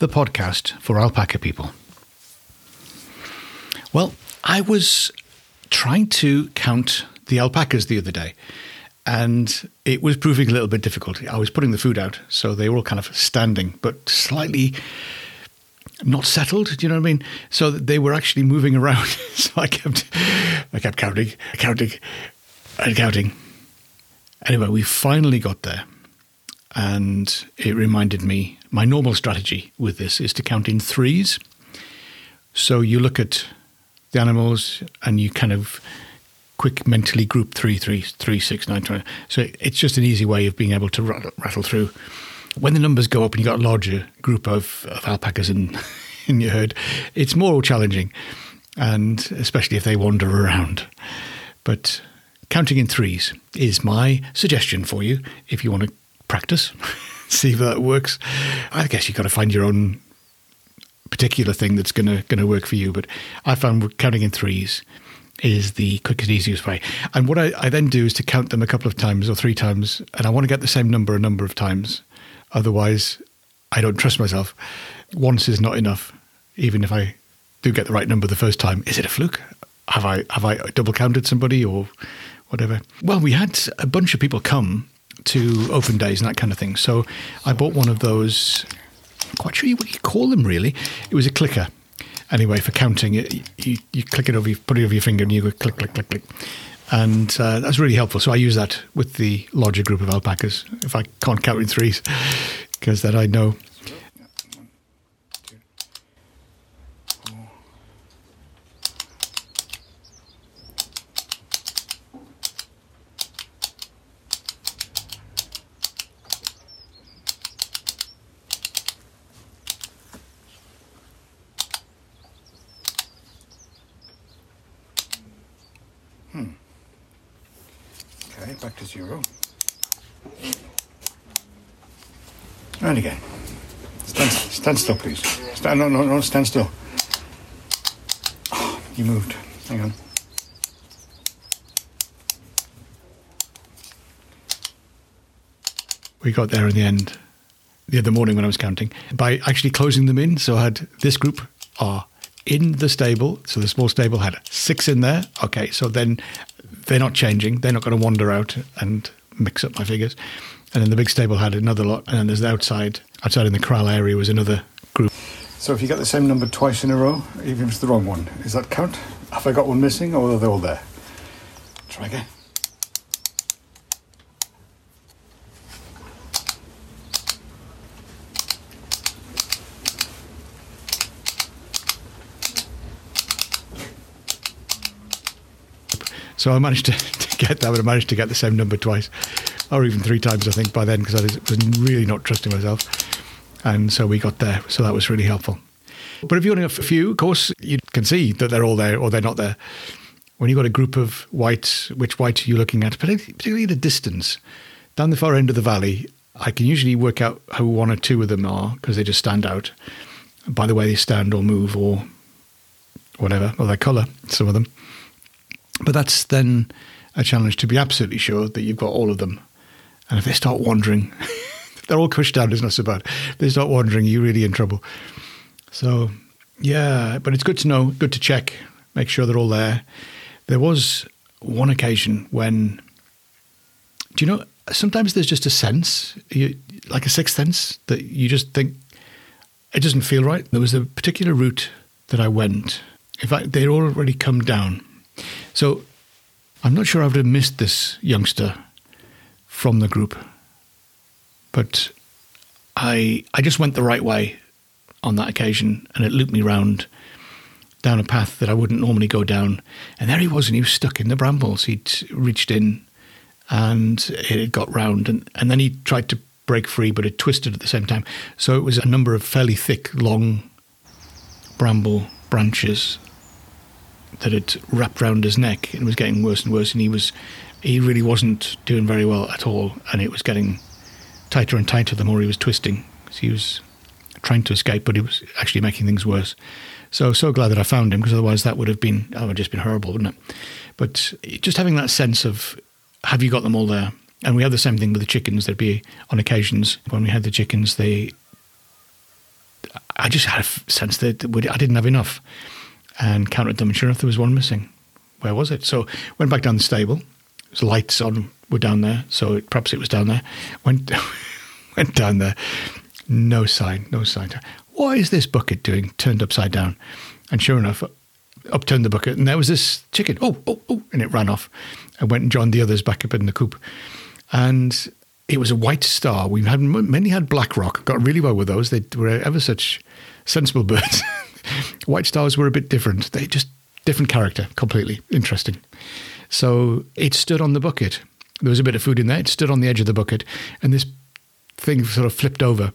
the podcast for alpaca people. Well, I was trying to count the alpacas the other day, and it was proving a little bit difficult. I was putting the food out, so they were all kind of standing, but slightly not settled. Do you know what I mean? So they were actually moving around. so I kept, I kept counting, counting, and counting. Anyway, we finally got there and it reminded me my normal strategy with this is to count in threes. So you look at the animals and you kind of quick mentally group three, three, three, six, nine. So it's just an easy way of being able to rattle, rattle through. When the numbers go up and you've got a larger group of, of alpacas in, in your herd, it's more challenging, and especially if they wander around. But counting in threes is my suggestion for you if you want to practice, see if that works. I guess you've got to find your own particular thing that's gonna gonna work for you. But I found counting in threes is the quickest, easiest way. And what I, I then do is to count them a couple of times or three times, and I want to get the same number a number of times. Otherwise, I don't trust myself. Once is not enough, even if I do get the right number the first time. Is it a fluke? Have I have I double counted somebody or whatever? Well, we had a bunch of people come to open days and that kind of thing. So I bought one of those. I'm quite sure what you call them really. It was a clicker. Anyway, for counting, it, you, you click it over, you put it over your finger, and you go click, click, click, click, and uh, that's really helpful. So I use that with the larger group of alpacas if I can't count in threes, because then I know. Back to zero. And again. Stand, stand still, please. Stand, no, no, no, stand still. Oh, you moved. Hang on. We got there in the end the other morning when I was counting by actually closing them in. So I had this group are in the stable. So the small stable had six in there. Okay, so then they're not changing. They're not going to wander out and mix up my figures. And then the big stable had another lot. And then there's the outside, outside in the corral area was another group. So if you get the same number twice in a row, even if it's the wrong one, is that count? Have I got one missing or are they all there? Try again. So I managed to, to get that, but I managed to get the same number twice, or even three times, I think, by then, because I was really not trusting myself. And so we got there. So that was really helpful. But if you only have a few, of course, you can see that they're all there or they're not there. When you've got a group of whites, which white are you looking at? Particularly the distance. Down the far end of the valley, I can usually work out who one or two of them are because they just stand out by the way they stand or move or whatever, or their colour, some of them. But that's then a challenge to be absolutely sure that you've got all of them. And if they start wandering, they're all cushed down, it's not so bad. If they start wandering, you're really in trouble. So, yeah, but it's good to know, good to check, make sure they're all there. There was one occasion when, do you know, sometimes there's just a sense, you, like a sixth sense, that you just think it doesn't feel right. There was a particular route that I went. In fact, they'd already come down so I'm not sure I would have missed this youngster from the group, but I I just went the right way on that occasion, and it looped me round down a path that I wouldn't normally go down. And there he was, and he was stuck in the brambles. He'd reached in, and it got round, and, and then he tried to break free, but it twisted at the same time. So it was a number of fairly thick, long bramble branches that had wrapped round his neck and was getting worse and worse. And he was, he really wasn't doing very well at all. And it was getting tighter and tighter the more he was twisting. So he was trying to escape, but he was actually making things worse. So, so glad that I found him because otherwise that would have been, that would have just been horrible, wouldn't it? But just having that sense of, have you got them all there? And we had the same thing with the chickens. There'd be on occasions when we had the chickens, they, I just had a sense that I didn't have enough and counted them. And sure enough, there was one missing. Where was it? So went back down the stable. There's lights on were down there, so it, perhaps it was down there. Went went down there. No sign. No sign. What is this bucket doing? Turned upside down, and sure enough, upturned the bucket, and there was this chicken. Oh, oh, oh! And it ran off, and went and joined the others back up in the coop. And it was a white star. We had many had black rock. Got really well with those. They were ever such sensible birds. White stars were a bit different. They just different character, completely interesting. So it stood on the bucket. There was a bit of food in there. It stood on the edge of the bucket, and this thing sort of flipped over,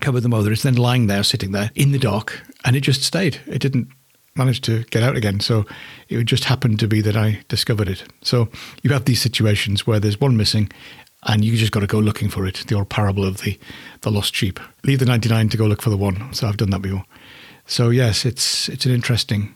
covered them over. It's then lying there, sitting there in the dark, and it just stayed. It didn't manage to get out again. So it just happened to be that I discovered it. So you have these situations where there's one missing, and you just got to go looking for it. The old parable of the the lost sheep. Leave the ninety nine to go look for the one. So I've done that before. So yes, it's it's an interesting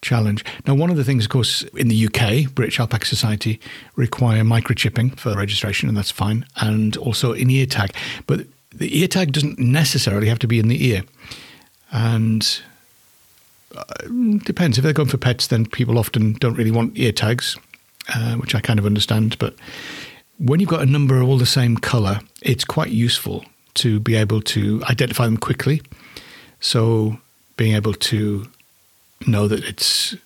challenge. Now, one of the things, of course, in the UK, British Alpaca Society require microchipping for registration, and that's fine, and also an ear tag. But the ear tag doesn't necessarily have to be in the ear, and uh, depends. If they're going for pets, then people often don't really want ear tags, uh, which I kind of understand. But when you've got a number of all the same colour, it's quite useful to be able to identify them quickly. So being able to know that it's,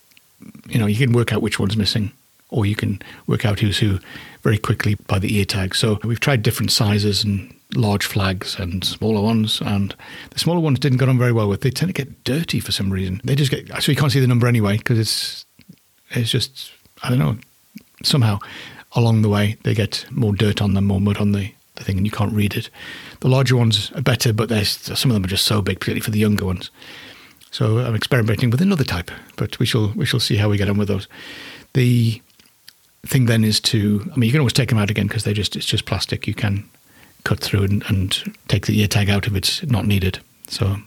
you know, you can work out which one's missing, or you can work out who's who very quickly by the ear tag. So we've tried different sizes and large flags and smaller ones, and the smaller ones didn't get on very well with. They tend to get dirty for some reason. They just get so you can't see the number anyway because it's it's just I don't know somehow along the way they get more dirt on them, more mud on the, the thing, and you can't read it. The larger ones are better, but some of them are just so big, particularly for the younger ones. So I'm experimenting with another type, but we shall we shall see how we get on with those. The thing then is to I mean you can always take them out again because they just it's just plastic. You can cut through and, and take the ear tag out if it's not needed. So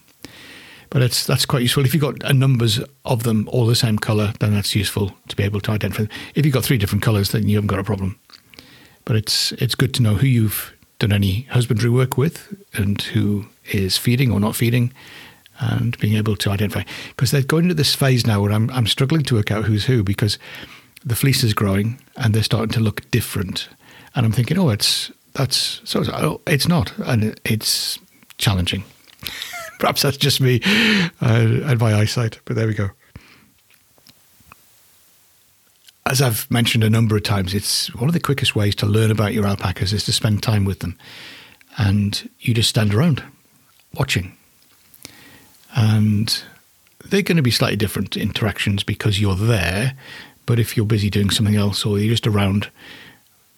but it's that's quite useful. If you've got a numbers of them all the same colour, then that's useful to be able to identify them. If you've got three different colours, then you haven't got a problem. But it's it's good to know who you've done any husbandry work with and who is feeding or not feeding and being able to identify because they're going into this phase now where I'm I'm struggling to work out who's who because the fleece is growing and they're starting to look different, and I'm thinking, oh, it's that's so, oh, it's not, and it's challenging. Perhaps that's just me uh, and my eyesight, but there we go. As I've mentioned a number of times, it's one of the quickest ways to learn about your alpacas is to spend time with them, and you just stand around watching and they're going to be slightly different interactions because you're there. But if you're busy doing something else or you're just around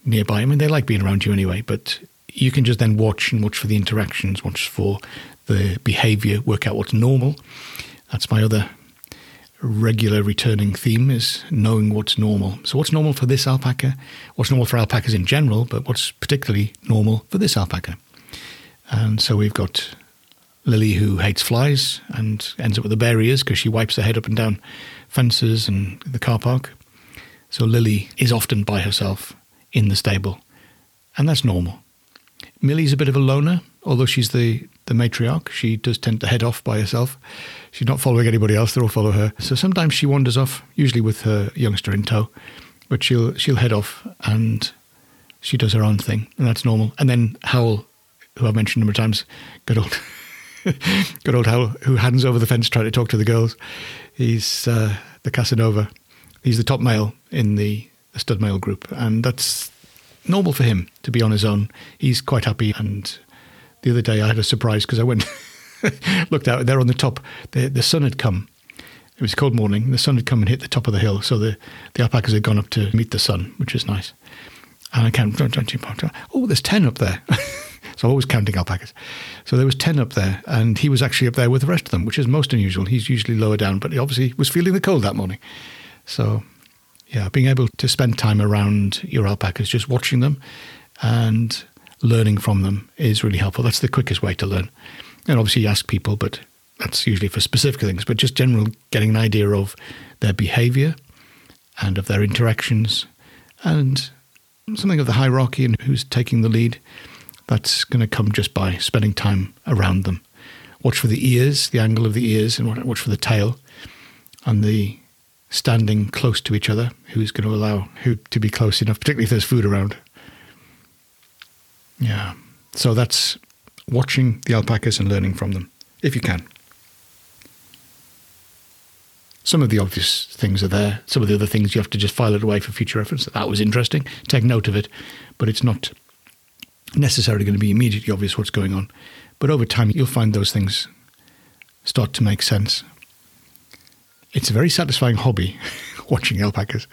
nearby, I mean, they like being around you anyway, but you can just then watch and watch for the interactions, watch for the behavior, work out what's normal. That's my other regular returning theme is knowing what's normal. So, what's normal for this alpaca? What's normal for alpacas in general, but what's particularly normal for this alpaca? And so we've got Lily, who hates flies and ends up with the bare ears because she wipes her head up and down fences and the car park. So Lily is often by herself in the stable, and that's normal. Millie's a bit of a loner, although she's the, the matriarch. She does tend to head off by herself. She's not following anybody else, they all follow her. So sometimes she wanders off, usually with her youngster in tow, but she'll she'll head off and she does her own thing, and that's normal. And then Howl, who I've mentioned a number of times, good old Good old Hal, who hands over the fence trying to talk to the girls. He's uh, the Casanova. He's the top male in the, the stud male group, and that's normal for him to be on his own. He's quite happy. And the other day, I had a surprise because I went, looked out there on the top. The, the sun had come. It was a cold morning. The sun had come and hit the top of the hill, so the, the alpacas had gone up to meet the sun, which is nice. And I you, oh, there's 10 up there. So I'm always counting alpacas. So there was 10 up there, and he was actually up there with the rest of them, which is most unusual. He's usually lower down, but he obviously was feeling the cold that morning. So, yeah, being able to spend time around your alpacas, just watching them and learning from them is really helpful. That's the quickest way to learn. And obviously, you ask people, but that's usually for specific things, but just general getting an idea of their behavior and of their interactions and something of the hierarchy and who's taking the lead. That's going to come just by spending time around them. Watch for the ears, the angle of the ears, and watch for the tail and the standing close to each other. Who's going to allow who to be close enough, particularly if there's food around. Yeah. So that's watching the alpacas and learning from them, if you can. Some of the obvious things are there. Some of the other things you have to just file it away for future reference. That was interesting. Take note of it, but it's not necessarily going to be immediately obvious what's going on. But over time, you'll find those things start to make sense. It's a very satisfying hobby, watching alpacas,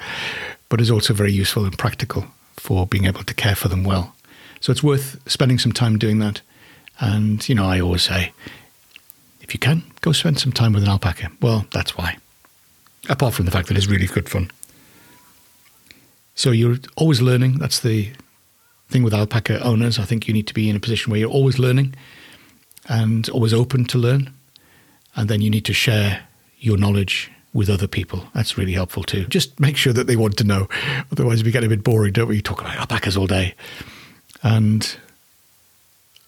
but it's also very useful and practical for being able to care for them well. So it's worth spending some time doing that. And, you know, I always say, if you can, go spend some time with an alpaca. Well, that's why apart from the fact that it's really good fun. So you're always learning. That's the thing with alpaca owners. I think you need to be in a position where you're always learning and always open to learn. And then you need to share your knowledge with other people. That's really helpful too. Just make sure that they want to know. Otherwise, we get a bit boring, don't we? You talk about alpacas all day. And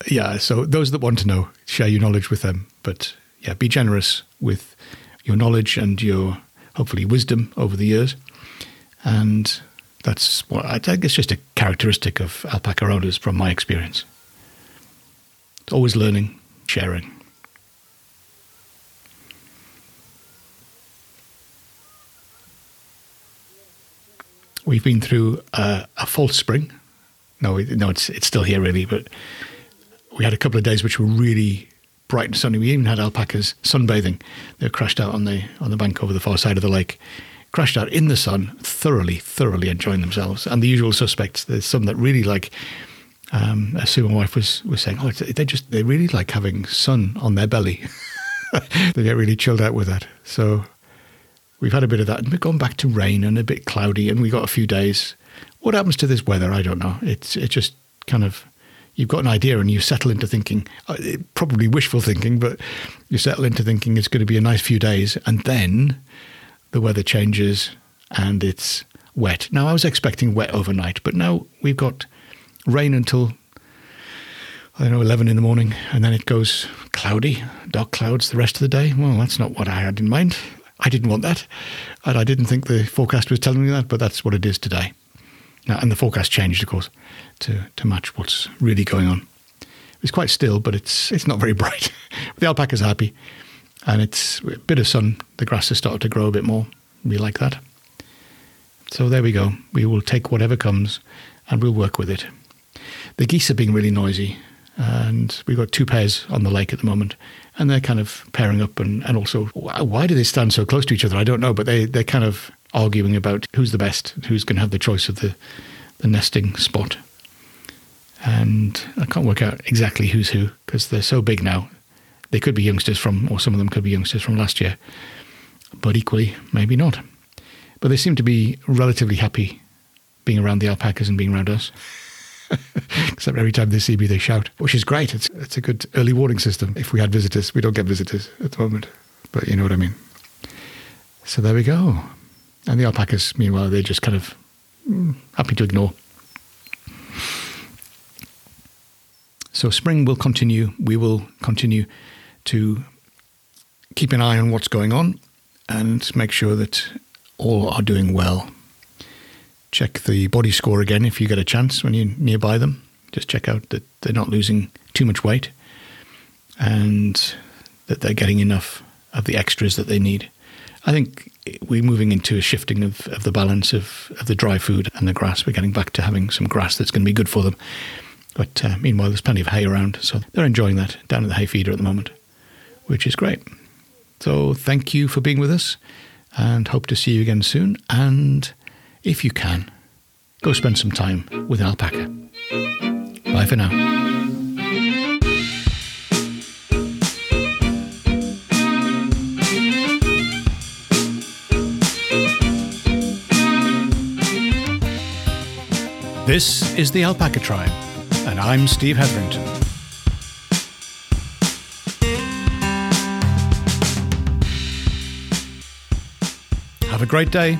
yeah, so those that want to know, share your knowledge with them. But yeah, be generous with your knowledge and your hopefully wisdom over the years. And that's what I think it's just a characteristic of alpaca owners from my experience. It's always learning, sharing. We've been through a, a false spring. No, no, it's it's still here really, but we had a couple of days which were really bright and sunny. We even had alpacas sunbathing. They crashed out on the on the bank over the far side of the lake, crashed out in the sun, thoroughly, thoroughly enjoying themselves. And the usual suspects. There's some that really like. Um, as Sue, my wife, was was saying, oh, they just they really like having sun on their belly. they get really chilled out with that. So we've had a bit of that, and we've gone back to rain and a bit cloudy, and we got a few days. What happens to this weather? I don't know. It's it just kind of you've got an idea and you settle into thinking, uh, probably wishful thinking, but you settle into thinking it's going to be a nice few days, and then the weather changes and it's wet. Now, I was expecting wet overnight, but now we've got rain until I don't know, 11 in the morning, and then it goes cloudy, dark clouds the rest of the day. Well, that's not what I had in mind. I didn't want that. And I didn't think the forecast was telling me that, but that's what it is today. Now, and the forecast changed, of course to, to match what's really going on. It's quite still, but it's it's not very bright. the alpaca's happy, and it's a bit of sun. The grass has started to grow a bit more. We like that. So there we go. We will take whatever comes, and we'll work with it. The geese are being really noisy, and we've got two pairs on the lake at the moment, and they're kind of pairing up. And, and also, why do they stand so close to each other? I don't know, but they they're kind of arguing about who's the best, who's going to have the choice of the the nesting spot and I can't work out exactly who's who because they're so big now. They could be youngsters from, or some of them could be youngsters from last year, but equally, maybe not. But they seem to be relatively happy being around the alpacas and being around us. Except every time they see me, they shout, which is great. It's, it's a good early warning system. If we had visitors, we don't get visitors at the moment, but you know what I mean. So there we go. And the alpacas, meanwhile, they're just kind of mm, happy to ignore. So spring will continue. We will continue to keep an eye on what's going on and make sure that all are doing well. Check the body score again if you get a chance when you're nearby them. Just check out that they're not losing too much weight and that they're getting enough of the extras that they need. I think we're moving into a shifting of, of the balance of, of the dry food and the grass. We're getting back to having some grass that's going to be good for them but uh, meanwhile, there's plenty of hay around, so they're enjoying that down at the hay feeder at the moment, which is great. So thank you for being with us, and hope to see you again soon. And if you can, go spend some time with an alpaca. Bye for now. This is the Alpaca Tribe, and I'm Steve Hetherington. Have a great day.